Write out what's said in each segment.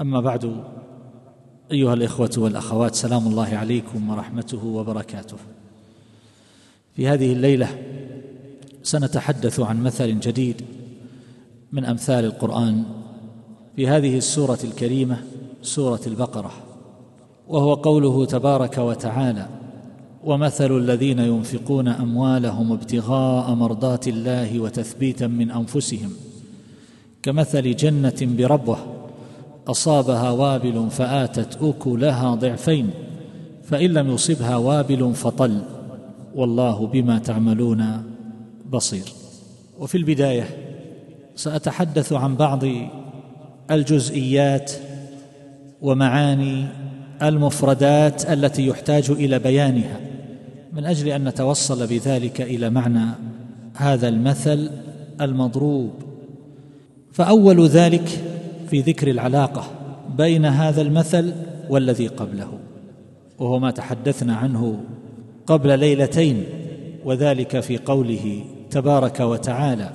أما بعد أيها الإخوة والأخوات سلام الله عليكم ورحمته وبركاته. في هذه الليلة سنتحدث عن مثل جديد من أمثال القرآن في هذه السورة الكريمة سورة البقرة وهو قوله تبارك وتعالى ومثل الذين ينفقون أموالهم ابتغاء مرضات الله وتثبيتا من أنفسهم كمثل جنة بربوة أصابها وابل فآتت أكلها ضعفين فإن لم يصبها وابل فطل. والله بما تعملون بصير. وفي البداية سأتحدث عن بعض الجزئيات ومعاني المفردات التي يحتاج إلى بيانها من أجل أن نتوصل بذلك إلى معنى هذا المثل المضروب. فأول ذلك في ذكر العلاقة بين هذا المثل والذي قبله وهو ما تحدثنا عنه قبل ليلتين وذلك في قوله تبارك وتعالى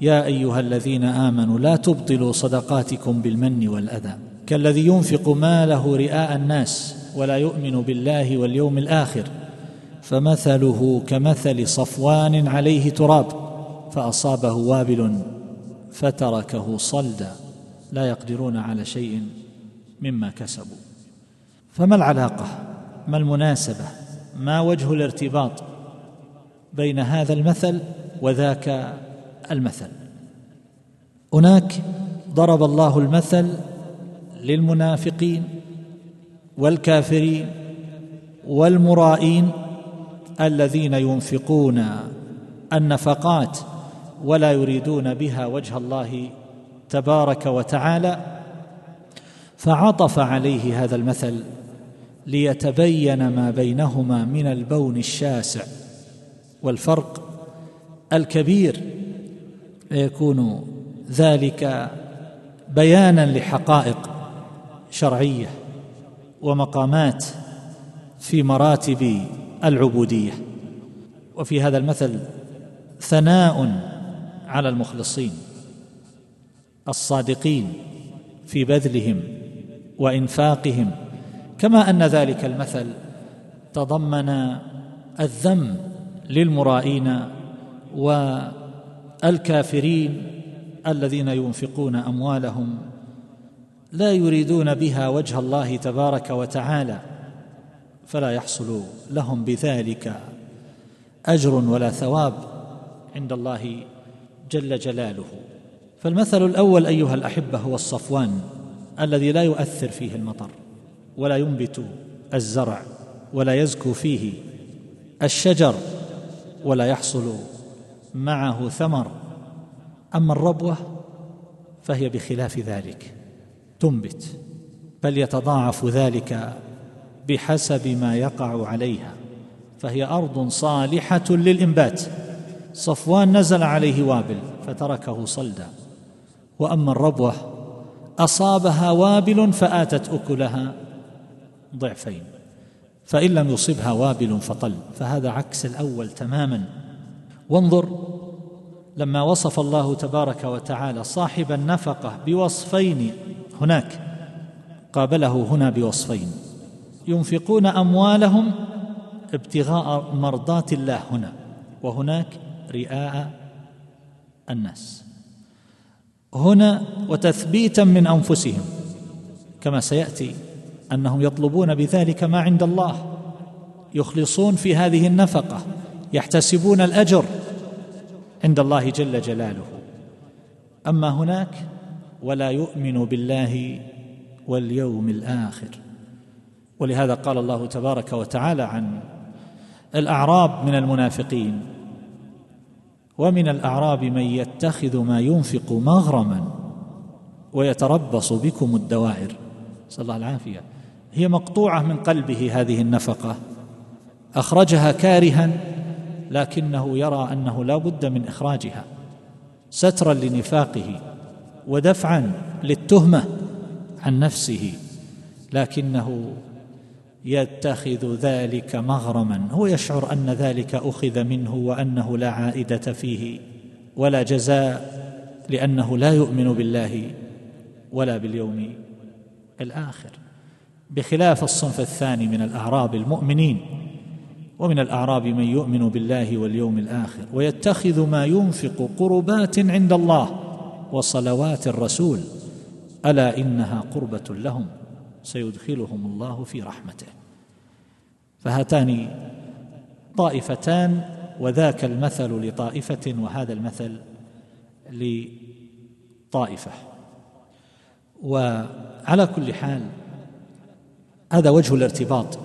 يا أيها الذين آمنوا لا تبطلوا صدقاتكم بالمن والأذى كالذي ينفق ماله رئاء الناس ولا يؤمن بالله واليوم الآخر فمثله كمثل صفوان عليه تراب فأصابه وابل فتركه صلدا. لا يقدرون على شيء مما كسبوا. فما العلاقة؟ ما المناسبة؟ ما وجه الارتباط بين هذا المثل وذاك المثل؟ هناك ضرب الله المثل للمنافقين والكافرين والمرائين الذين ينفقون النفقات ولا يريدون بها وجه الله تبارك وتعالى فعطف عليه هذا المثل ليتبين ما بينهما من البون الشاسع والفرق الكبير فيكون ذلك بيانا لحقائق شرعية ومقامات في مراتب العبودية. وفي هذا المثل ثناء على المخلصين. الصادقين في بذلهم وإنفاقهم كما أن ذلك المثل تضمن الذم للمرائين والكافرين الذين ينفقون أموالهم لا يريدون بها وجه الله تبارك وتعالى فلا يحصل لهم بذلك أجر ولا ثواب عند الله جل جلاله. فالمثل الأول أيها الأحبة هو الصفوان الذي لا يؤثر فيه المطر ولا ينبت الزرع ولا يزكو فيه الشجر ولا يحصل معه ثمر أما الربوة فهي بخلاف ذلك تنبت بل يتضاعف ذلك بحسب ما يقع عليها فهي أرض صالحة للإنبات صفوان نزل عليه وابل فتركه صلدا وأما الربوة أصابها وابل فآتت أكلها. ضعفين. فإن لم يصبها وابل فطل. فهذا عكس الأول تماما. وانظر لما وصف الله تبارك وتعالى صاحب النفقة بوصفين هناك قابله هنا بوصفين. ينفقون أموالهم ابتغاء مرضات الله هنا وهناك رئاء الناس. هنا وتثبيتا من أنفسهم كما سيأتي أنهم يطلبون بذلك ما عند الله يخلصون في هذه النفقة يحتسبون الأجر عند الله جل جلاله. أما هناك ولا يؤمن بالله واليوم الآخر. ولهذا قال الله تبارك وتعالى عن الأعراب من المنافقين ومن الأعراب من يتخذ ما ينفق مغرما ويتربص بكم الدوائر. نسأل الله العافية. هي مقطوعة من قلبه هذه النفقة. أخرجها كارها لكنه يرى أنه لا بد من إخراجها. سترا لنفاقه ودفعا للتهمة عن نفسه لكنه يتخذ ذلك مغرما. هو يشعر أن ذلك أخذ منه وأنه لا عائدة فيه ولا جزاء لأنه لا يؤمن بالله ولا باليوم الآخر. بخلاف الصنف الثاني من الأعراب المؤمنين ومن الأعراب من يؤمن بالله واليوم الآخر ويتخذ ما ينفق قربات عند الله وصلوات الرسول ألا إنها قربة لهم؟ سيدخلهم الله في رحمته. فهاتان طائفتان وذاك المثل لطائفة وهذا المثل لطائفة. وعلى كل حال هذا وجه الارتباط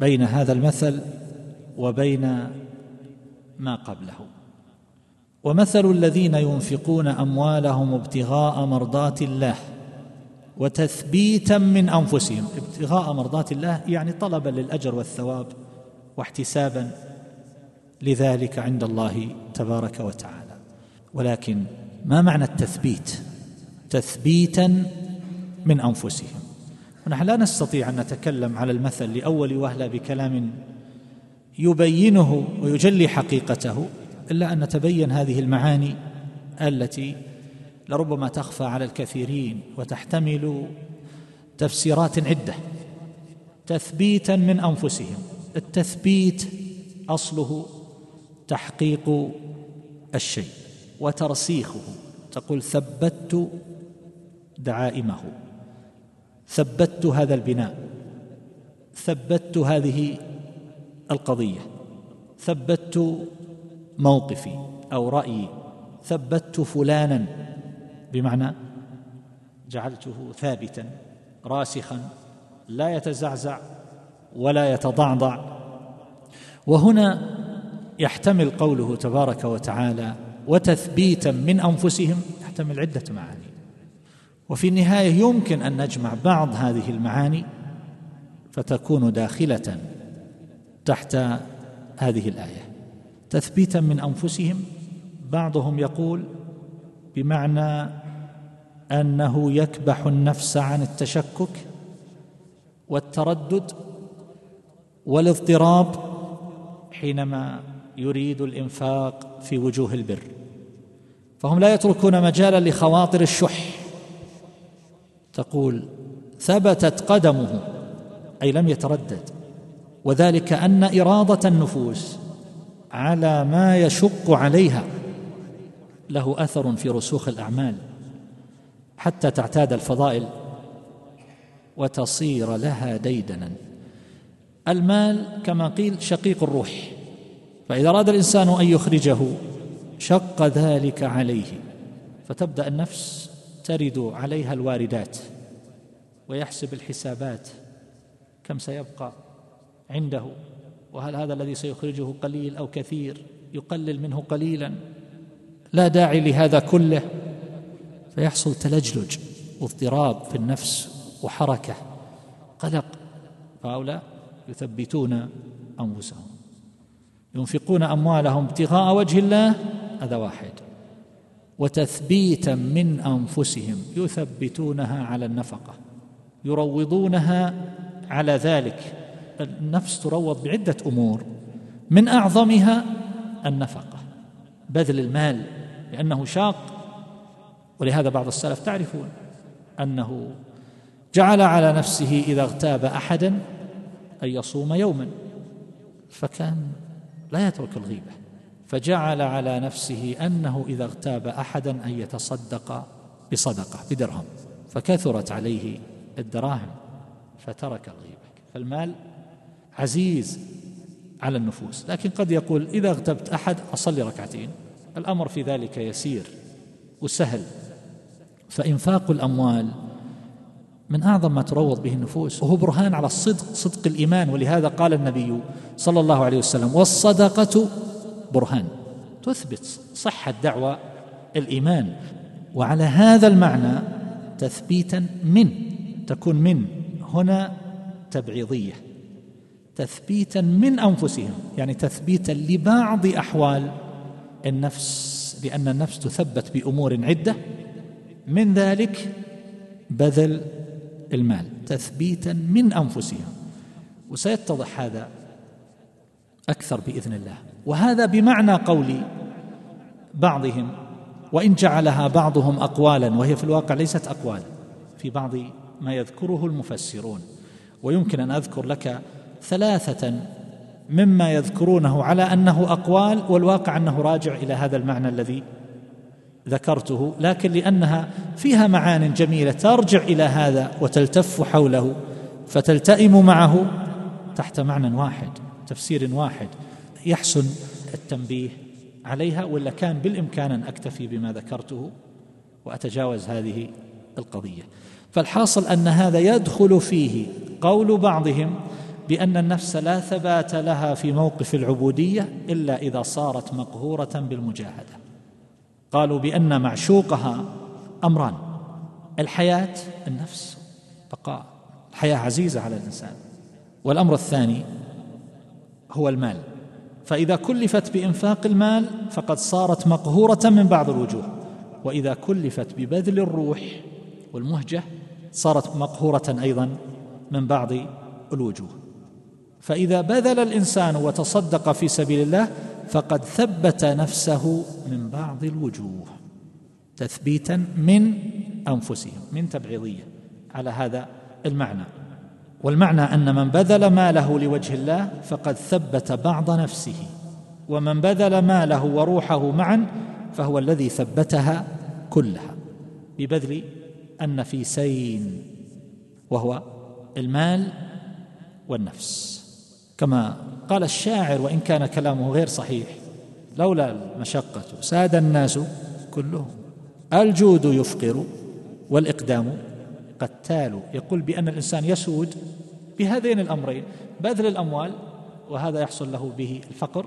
بين هذا المثل وبين ما قبله. ومثل الذين ينفقون أموالهم ابتغاء مرضات الله. وتثبيتا من أنفسهم. ابتغاء مرضات الله يعني طلبا للأجر والثواب واحتسابا لذلك عند الله تبارك وتعالى. ولكن ما معنى التثبيت؟ تثبيتا من أنفسهم. ونحن لا نستطيع أن نتكلم على المثل لأول وهلة بكلام يبينه ويجلي حقيقته إلا أن نتبين هذه المعاني التي لربما تخفى على الكثيرين وتحتمل تفسيرات عدة. تثبيتا من أنفسهم. التثبيت أصله تحقيق الشيء وترسيخه. تقول ثبت دعائمه. ثبت هذا البناء. ثبت هذه القضية. ثبت موقفي أو رأيي. ثبت فلانا بمعنى جعلته ثابتا راسخا لا يتزعزع ولا يتضعضع. وهنا يحتمل قوله تبارك وتعالى وتثبيتا من أنفسهم يحتمل عدة معاني. وفي النهاية يمكن أن نجمع بعض هذه المعاني فتكون داخلة تحت هذه الآية. تثبيتا من أنفسهم بعضهم يقول بمعنى أنه يكبح النفس عن التشكك والتردد والاضطراب حينما يريد الإنفاق في وجوه البر. فهم لا يتركون مجالا لخواطر الشح. تقول ثبتت قدمه أي لم يتردد وذلك أن إرادة النفوس على ما يشق عليها. له أثر في رسوخ الأعمال حتى تعتاد الفضائل وتصير لها ديدنا. المال كما قيل شقيق الروح فإذا أراد الإنسان أن يخرجه شق ذلك عليه فتبدأ النفس ترد عليها الواردات ويحسب الحسابات كم سيبقى عنده وهل هذا الذي سيخرجه قليل أو كثير يقلل منه قليلا. لا داعي لهذا كله فيحصل تلجلج واضطراب في النفس وحركة قلق فهؤلاء يثبتون أنفسهم ينفقون أموالهم ابتغاء وجه الله هذا واحد وتثبيتا من أنفسهم يثبتونها على النفقة يروضونها على ذلك النفس تروض بعدة أمور من أعظمها النفقة بذل المال. لأنه شاق ولهذا بعض السلف تعرفون أنه جعل على نفسه إذا اغتاب أحدا أن يصوم يوما فكان لا يترك الغيبة فجعل على نفسه أنه إذا اغتاب أحدا أن يتصدق بصدقة بدرهم فكثرت عليه الدراهم فترك الغيبة. فالمال عزيز على النفوس لكن قد يقول إذا اغتبت أحد أصلي ركعتين الأمر في ذلك يسير وسهل. فإنفاق الأموال من أعظم ما تروض به النفوس وهو برهان على الصدق صدق الإيمان ولهذا قال النبي صلى الله عليه وسلم والصدقة برهان. تثبت صحة دعوى الإيمان وعلى هذا المعنى تثبيتا من تكون من هنا تبعيضية. تثبيتا من أنفسهم يعني تثبيتا لبعض أحوال النفس لأن النفس تثبت بأمور عدة. من ذلك بذل المال تثبيتا من انفسهم وسيتضح هذا أكثر بإذن الله. وهذا بمعنى قول بعضهم وإن جعلها بعضهم اقوالا وهي في الواقع ليست اقوالا في بعض ما يذكره المفسرون. ويمكن أن أذكر لك ثلاثة مما يذكرونه على أنه أقوال والواقع أنه راجع إلى هذا المعنى الذي ذكرته لكن لأنها فيها معان جميلة ترجع إلى هذا وتلتف حوله فتلتئم معه تحت معنى واحد تفسير واحد يحسن التنبيه عليها ولا كان بالإمكان أن أكتفي بما ذكرته وأتجاوز هذه القضية. فالحاصل أن هذا يدخل فيه قول بعضهم بأن النفس لا ثبات لها في موقف العبودية إلا إذا صارت مقهورة بالمجاهدة. قالوا بأن معشوقها أمران. الحياة النفس بقاء. الحياة عزيزة على الإنسان. والأمر الثاني هو المال. فإذا كلفت بإنفاق المال فقد صارت مقهورة من بعض الوجوه. وإذا كلفت ببذل الروح والمهجة صارت مقهورة أيضا من بعض الوجوه. فإذا بذل الإنسان وتصدق في سبيل الله فقد ثبت نفسه من بعض الوجوه تثبيتا من أنفسهم من تبعيضية. على هذا المعنى. والمعنى أن من بذل ماله لوجه الله فقد ثبت بعض نفسه. ومن بذل ماله وروحه معا فهو الذي ثبتها كلها. ببذل النفيسين وهو المال والنفس. كما قال الشاعر وإن كان كلامه غير صحيح لولا المشقة ساد الناس كلهم. الجود يفقر والإقدام قتال. يقول بأن الإنسان يسود بهذين الأمرين بذل الأموال وهذا يحصل له به الفقر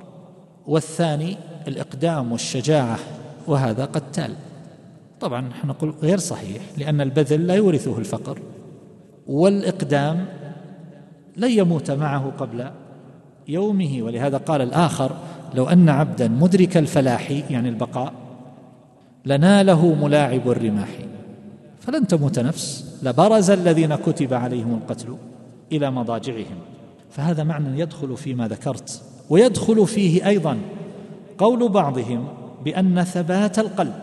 والثاني الإقدام والشجاعة وهذا قتال. طبعا نحن نقول غير صحيح لأن البذل لا يورثه الفقر والإقدام لن يموت معه قبل يومه ولهذا قال الآخر لو أن عبدا مدرك الفلاح يعني البقاء لناله ملاعب الرماح. فلن تموت نفس لبرز الذين كتب عليهم القتل إلى مضاجعهم. فهذا معنى يدخل فيما ذكرت ويدخل فيه أيضا قول بعضهم بأن ثبات القلب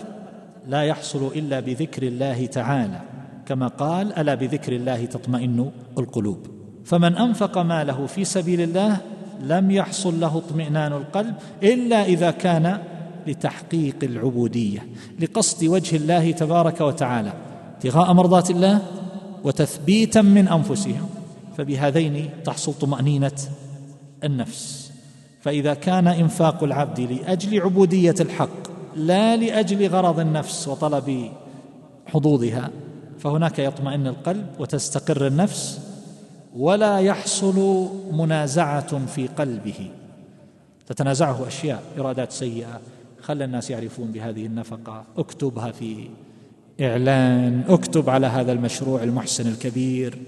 لا يحصل إلا بذكر الله تعالى كما قال ألا بذكر الله تطمئن القلوب؟ فمن أنفق ماله في سبيل الله لم يحصل له اطمئنان القلب إلا إذا كان لتحقيق العبودية لقصد وجه الله تبارك وتعالى ابتغاء مرضات الله وتثبيتا من أنفسهم فبهذين تحصل طمأنينة النفس. فإذا كان إنفاق العبد لأجل عبودية الحق لا لأجل غرض النفس وطلب حظوظها فهناك يطمئن القلب وتستقر النفس ولا يحصل منازعة في قلبه. تتنازعه أشياء ارادات سيئة. خلى الناس يعرفون بهذه النفقة. اكتبها في إعلان. اكتب على هذا المشروع المحسن الكبير.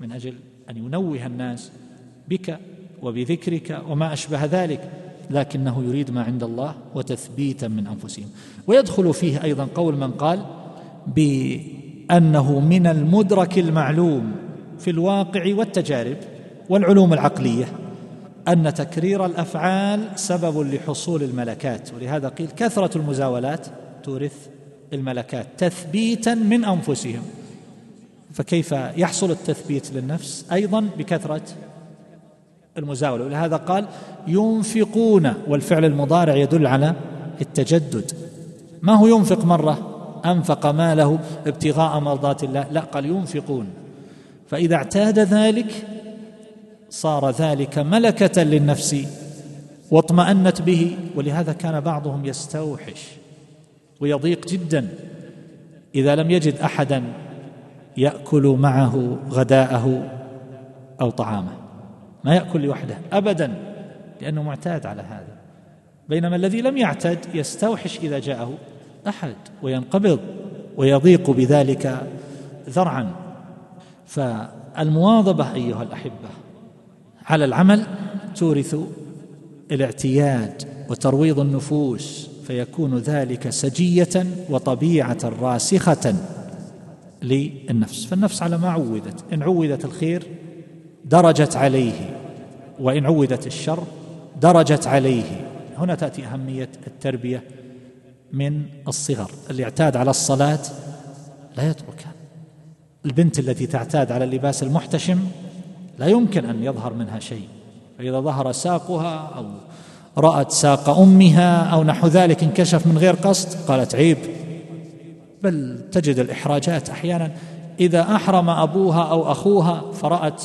من أجل أن ينوه الناس بك وبذكرك وما أشبه ذلك. لكنه يريد ما عند الله وتثبيتا من أنفسهم. ويدخل فيه أيضا قول من قال بأنه من المدرك المعلوم. في الواقع والتجارب والعلوم العقلية أن تكرير الأفعال سبب لحصول الملكات ولهذا قيل كثرة المزاولات تورث الملكات تثبيتا من أنفسهم. فكيف يحصل التثبيت للنفس؟ أيضا بكثرة المزاولة. ولهذا قال ينفقون والفعل المضارع يدل على التجدد. ما هو ينفق مرة؟ أنفق ماله ابتغاء مرضات الله. لا قال ينفقون. فإذا اعتاد ذلك صار ذلك ملكة للنفس واطمأنت به ولهذا كان بعضهم يستوحش ويضيق جدا إذا لم يجد احدا يأكل معه غداءه أو طعامه. ما يأكل لوحده ابدا لأنه معتاد على هذا. بينما الذي لم يعتد يستوحش إذا جاءه أحد وينقبض ويضيق بذلك ذرعا. فالمواظبة أيها الأحبة على العمل تورث الاعتياد وترويض النفوس فيكون ذلك سجية وطبيعة راسخة للنفس. فالنفس على ما عودت إن عودت الخير درجت عليه وإن عودت الشر درجت عليه. هنا تأتي أهمية التربية من الصغر اللي اعتاد على الصلاة لا يتركها. البنت التي تعتاد على اللباس المحتشم لا يمكن أن يظهر منها شيء فإذا ظهر ساقها أو رأت ساق أمها أو نحو ذلك انكشف من غير قصد قالت عيب. بل تجد الإحراجات أحيانا. إذا أحرم أبوها أو أخوها فرأت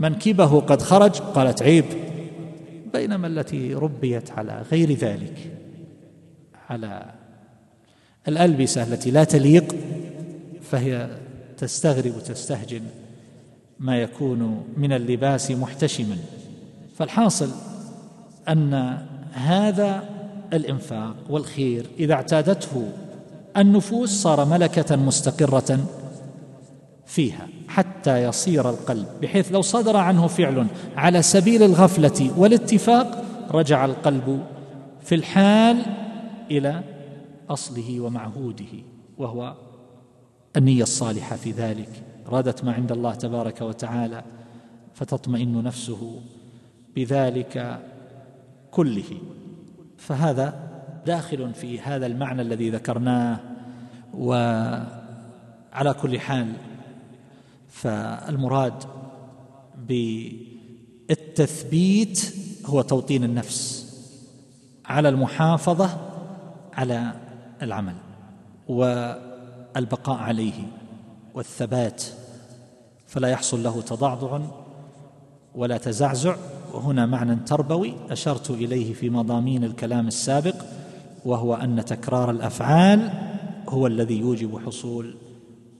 منكبه قد خرج قالت عيب. بينما التي ربيت على غير ذلك على الألبسة التي لا تليق فهي تستغرب وتستهجن ما يكون من اللباس محتشما. فالحاصل أن هذا الإنفاق والخير إذا اعتادته النفوس صار ملكة مستقرة فيها حتى يصير القلب بحيث لو صدر عنه فعل على سبيل الغفلة والاتفاق رجع القلب في الحال إلى أصله ومعهوده وهو النية الصالحة في ذلك رادت ما عند الله تبارك وتعالى فتطمئن نفسه بذلك كله. فهذا داخل في هذا المعنى الذي ذكرناه وعلى كل حال فالمراد بالتثبيت هو توطين النفس على المحافظة على العمل. والبقاء عليه والثبات فلا يحصل له تضعضع ولا تزعزع. وهنا معنى تربوي أشرت إليه في مضامين الكلام السابق وهو أن تكرار الأفعال هو الذي يوجب حصول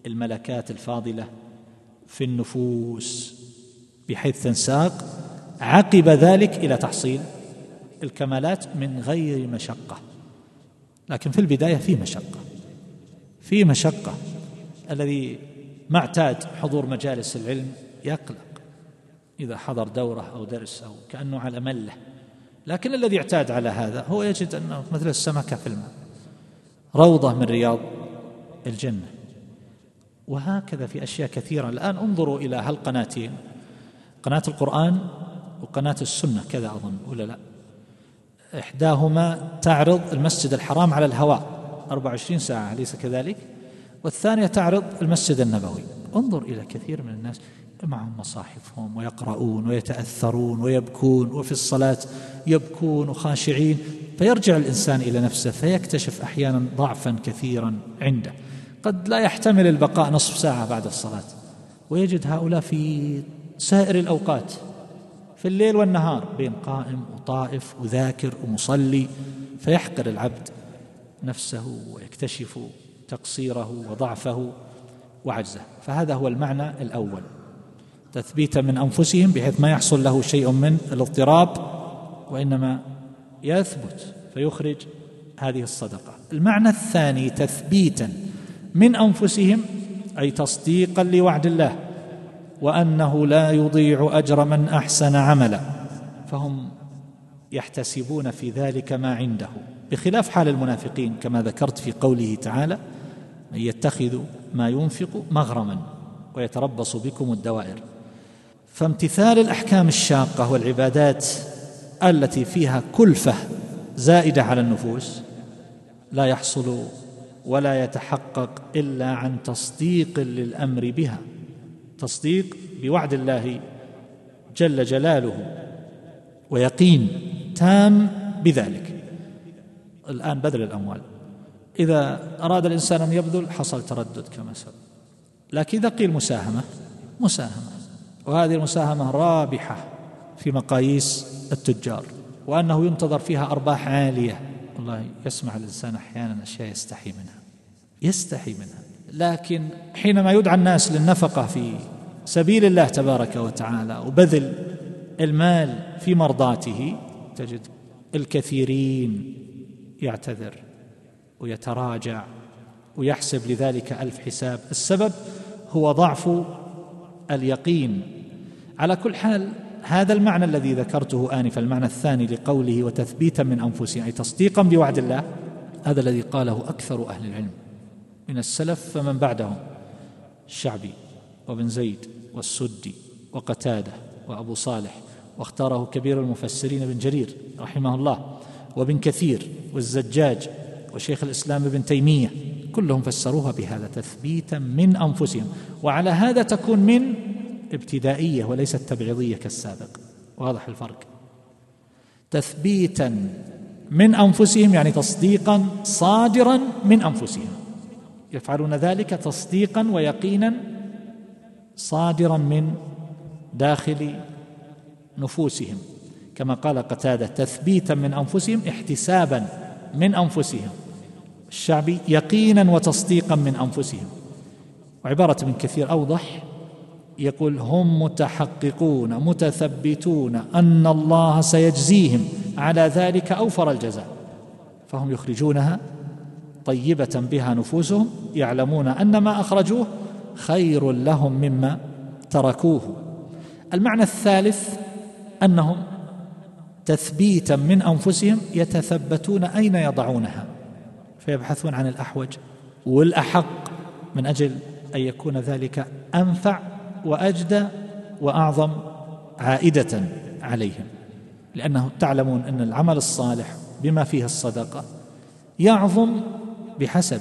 الملكات الفاضلة في النفوس. بحيث تنساق عقب ذلك إلى تحصيل الكمالات من غير مشقة لكن في البداية في مشقة. في مشقة الذي ما اعتاد حضور مجالس العلم يقلق. إذا حضر دورة أو درس أو كأنه على ملة. لكن الذي اعتاد على هذا هو يجد انه مثل السمكه في الماء روضة من رياض الجنة. وهكذا في أشياء كثيرة. الآن انظروا إلى هالقناتين قناة القرآن وقناة السنة كذا أظن ولا لا؟ إحداهما تعرض المسجد الحرام على الهواء. 24 ساعة أليس كذلك؟ والثانية تعرض المسجد النبوي. انظر إلى كثير من الناس معهم مصاحفهم ويقرؤون ويتأثرون ويبكون وفي الصلاة يبكون وخاشعين فيرجع الإنسان إلى نفسه فيكتشف أحيانا ضعفا كثيرا عنده. قد لا يحتمل البقاء نصف ساعة بعد الصلاة. ويجد هؤلاء في سائر الأوقات في الليل والنهار بين قائم وطائف وذاكر ومصلي فيحقر العبد. نفسه ويكتشف تقصيره وضعفه وعجزه. فهذا هو المعنى الأول. تثبيتا من أنفسهم بحيث ما يحصل له شيء من الاضطراب وإنما يثبت فيخرج هذه الصدقة. المعنى الثاني تثبيتا من أنفسهم أي تصديقا لوعد الله وأنه لا يضيع أجر من أحسن عملا. فهم يحتسبون في ذلك ما عنده. بخلاف حال المنافقين كما ذكرت في قوله تعالى من يتخذ ما ينفق مغرما ويتربص بكم الدوائر فامتثال الأحكام الشاقة والعبادات التي فيها كلفة زائدة على النفوس لا يحصل ولا يتحقق إلا عن تصديق للأمر بها تصديق بوعد الله جل جلاله ويقين تام بذلك. الآن بذل الأموال. إذا أراد الإنسان أن يبذل حصل تردد كما سبق. لكن إذا قيل مساهمة مساهمة. وهذه المساهمة رابحة في مقاييس التجار وأنه ينتظر فيها أرباح عالية. والله يسمع الإنسان أحيانا أشياء يستحي منها. يستحي منها. لكن حينما يدعى الناس للنفقة في سبيل الله تبارك وتعالى وبذل المال في مرضاته تجد الكثيرين يعتذر ويتراجع ويحسب لذلك ألف حساب. السبب هو ضعف اليقين. على كل حال هذا المعنى الذي ذكرته آنفا المعنى الثاني لقوله وتثبيتا من أنفسهم أي تصديقا بوعد الله هذا الذي قاله أكثر أهل العلم من السلف فمن بعدهم الشعبي وابن زيد والسدي وقتادة وأبو صالح واختاره كبير المفسرين ابن جرير رحمه الله. وابن كثير والزجاج وشيخ الإسلام ابن تيمية كلهم فسروها بهذا تثبيتا من أنفسهم. وعلى هذا تكون من ابتدائية وليست تبعيضية كالسابق. واضح الفرق؟ تثبيتا من أنفسهم يعني تصديقا صادرا من أنفسهم. يفعلون ذلك تصديقا ويقينا صادرا من داخل نفوسهم. كما قال قتادة تثبيتا من أنفسهم احتسابا من أنفسهم. الشعبي يقينا وتصديقا من أنفسهم. وعبارة ابن كثير أوضح يقول هم متحققون متثبتون أن الله سيجزيهم على ذلك أوفر الجزاء. فهم يخرجونها طيبة بها نفوسهم يعلمون أن ما أخرجوه خير لهم مما تركوه. المعنى الثالث أنهم تثبيتا من أنفسهم يتثبتون أين يضعونها. فيبحثون عن الأحوج والأحق من أجل أن يكون ذلك أنفع وأجدى وأعظم عائدة عليهم. لأنه تعلمون أن العمل الصالح بما فيه الصدقة يعظم بحسب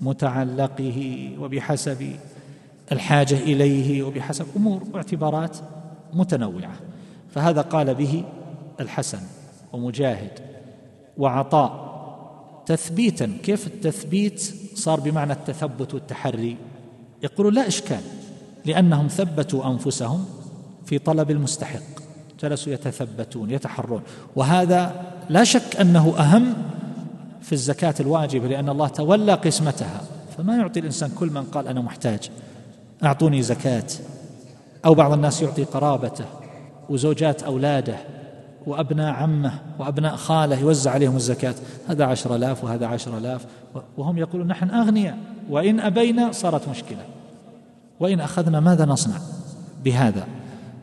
متعلقه وبحسب الحاجة إليه وبحسب أمور واعتبارات متنوعة. فهذا قال به الحسن ومجاهد وعطاء. تثبيتا كيف التثبيت صار بمعنى التثبت والتحري؟ يقول لا إشكال لأنهم ثبتوا أنفسهم في طلب المستحق. جلسوا يتثبتون يتحرون. وهذا لا شك أنه أهم في الزكاة الواجبة لأن الله تولى قسمتها. فما يعطي الإنسان كل من قال أنا محتاج. أعطوني زكاة. أو بعض الناس يعطي قرابته وزوجات أولاده. وأبناء عمه وأبناء خاله يوزع عليهم الزكاة. هذا عشر آلاف وهذا عشر آلاف. وهم يقولون نحن أغنياء. وإن أبينا صارت مشكلة. وإن أخذنا ماذا نصنع بهذا؟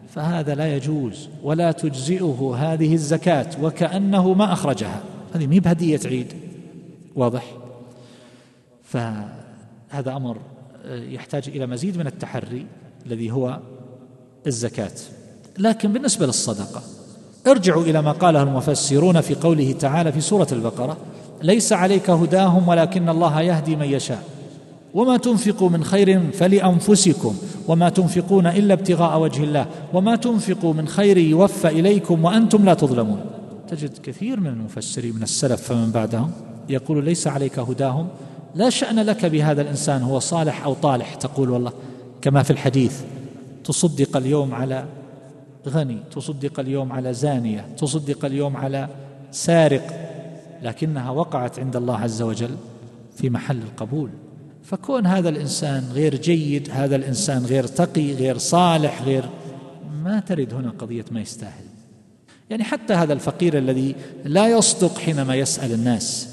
فهذا لا يجوز ولا تجزئه هذه الزكاة. وكأنه ما أخرجها. هذه مي بهدية عيد. واضح؟ فهذا أمر يحتاج إلى مزيد من التحري الذي هو الزكاة. لكن بالنسبة للصدقة ارجعوا إلى ما قاله المفسرون في قوله تعالى في سورة البقرة ليس عليك هداهم ولكن الله يهدي من يشاء. وما تنفقوا من خير فلأنفسكم وما تنفقون إلا ابتغاء وجه الله وما تنفقوا من خير يوفى إليكم وأنتم لا تظلمون. تجد كثير من المفسرين من السلف فمن بعدهم يقول ليس عليك هداهم لا شأن لك بهذا الإنسان هو صالح أو طالح تقول والله. كما في الحديث تصدق اليوم على غني تصدق اليوم على زانية تصدق اليوم على سارق لكنها وقعت عند الله عز وجل في محل القبول. فكون هذا الإنسان غير جيد هذا الإنسان غير تقي غير صالح غير ما ترد هنا قضية ما يستاهل. يعني حتى هذا الفقير الذي لا يصدق حينما يسأل الناس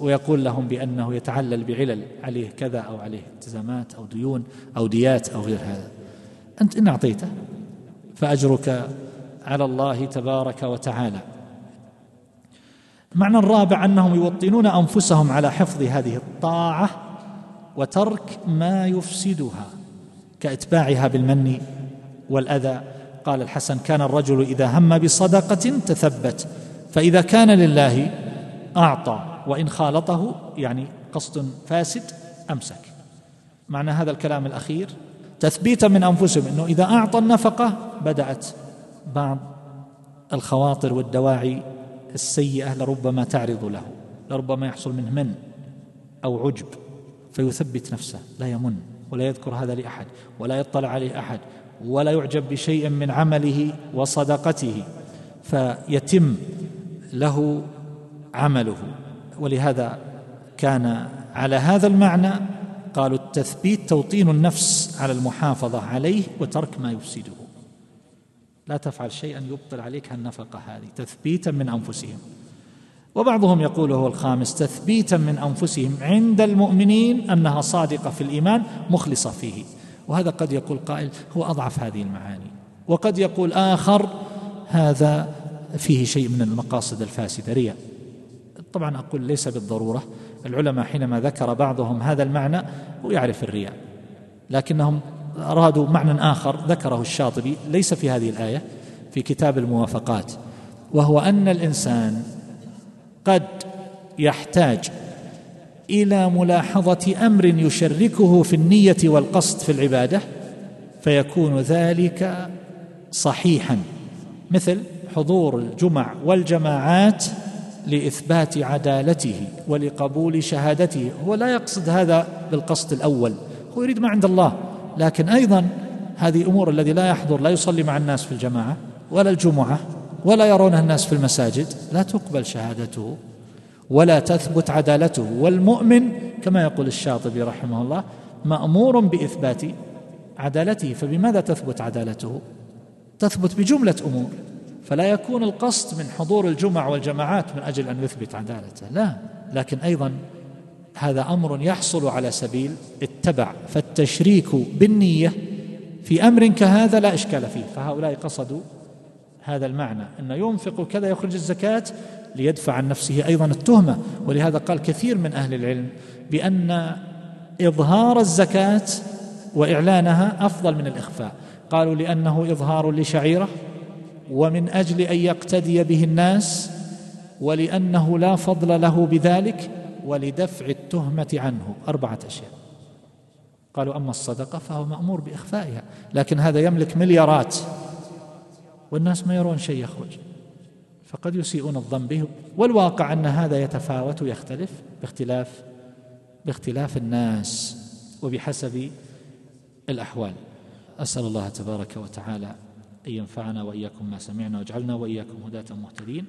ويقول لهم بأنه يتعلل بعلل عليه كذا أو عليه التزامات أو ديون أو ديات أو غير هذا. أنت إن أعطيته؟ فأجرك على الله تبارك وتعالى. المعنى الرابع أنهم يوطنون أنفسهم على حفظ هذه الطاعة وترك ما يفسدها كإتباعها بالمن والأذى. قال الحسن كان الرجل إذا هم بصدقة تثبت فإذا كان لله أعطى وإن خالطه يعني قصد فاسد أمسك. معنى هذا الكلام الأخير تثبيتا من أنفسهم أنه إذا أعطى النفقة بدأت بعض الخواطر والدواعي السيئة لربما تعرض له لربما يحصل منه من أو عجب فيثبت نفسه لا يمن ولا يذكر هذا لأحد ولا يطلع عليه أحد ولا يعجب بشيء من عمله وصدقته فيتم له عمله. ولهذا كان على هذا المعنى قالوا التثبيت توطين النفس على المحافظة عليه وترك ما يفسده. لا تفعل شيئا يبطل عليك النفقه هذه تثبيتا من أنفسهم. وبعضهم يقول هو الخامس تثبيتا من أنفسهم عند المؤمنين أنها صادقة في الإيمان مخلصة فيه. وهذا قد يقول قائل هو أضعف هذه المعاني. وقد يقول آخر هذا فيه شيء من المقاصد الفاسدة رياء. طبعا أقول ليس بالضرورة العلماء حينما ذكر بعضهم هذا المعنى هو يعرف الرياء. لكنهم أرادوا معنى آخر ذكره الشاطبي ليس في هذه الآية في كتاب الموافقات وهو أن الإنسان قد يحتاج إلى ملاحظة أمر يشركه في النية والقصد في العبادة فيكون ذلك صحيحا. مثل حضور الجمع والجماعات لإثبات عدالته ولقبول شهادته. هو لا يقصد هذا بالقصد الأول. هو يريد ما عند الله. لكن أيضا هذه أمور الذي لا يحضر لا يصلي مع الناس في الجماعة ولا الجمعة ولا يرونه الناس في المساجد لا تقبل شهادته ولا تثبت عدالته. والمؤمن كما يقول الشاطبي رحمه الله مأمور بإثبات عدالته. فبماذا تثبت عدالته؟ تثبت بجملة أمور. فلا يكون القصد من حضور الجمع والجماعات من أجل أن يثبت عدالته. لا لكن أيضا هذا أمر يحصل على سبيل التبع فالتشريك بالنية في أمر كهذا لا إشكال فيه. فهؤلاء قصدوا هذا المعنى إنه ينفق كذا يخرج الزكاة ليدفع عن نفسه أيضا التهمة. ولهذا قال كثير من أهل العلم بأن إظهار الزكاة وإعلانها أفضل من الإخفاء. قالوا لأنه إظهار لشعيرة ومن أجل أن يقتدي به الناس ولأنه لا فضل له بذلك ولدفع التهمة عنه. أربعة أشياء. قالوا أما الصدقة فهو مأمور بإخفائها لكن هذا يملك مليارات. والناس ما يرون شيء يخرج. فقد يسيئون الظن به. والواقع أن هذا يتفاوت ويختلف باختلاف باختلاف الناس وبحسب الأحوال. أسأل الله تبارك وتعالى ان ينفعنا وإياكم ما سمعنا واجعلنا وإياكم هداة مهتدين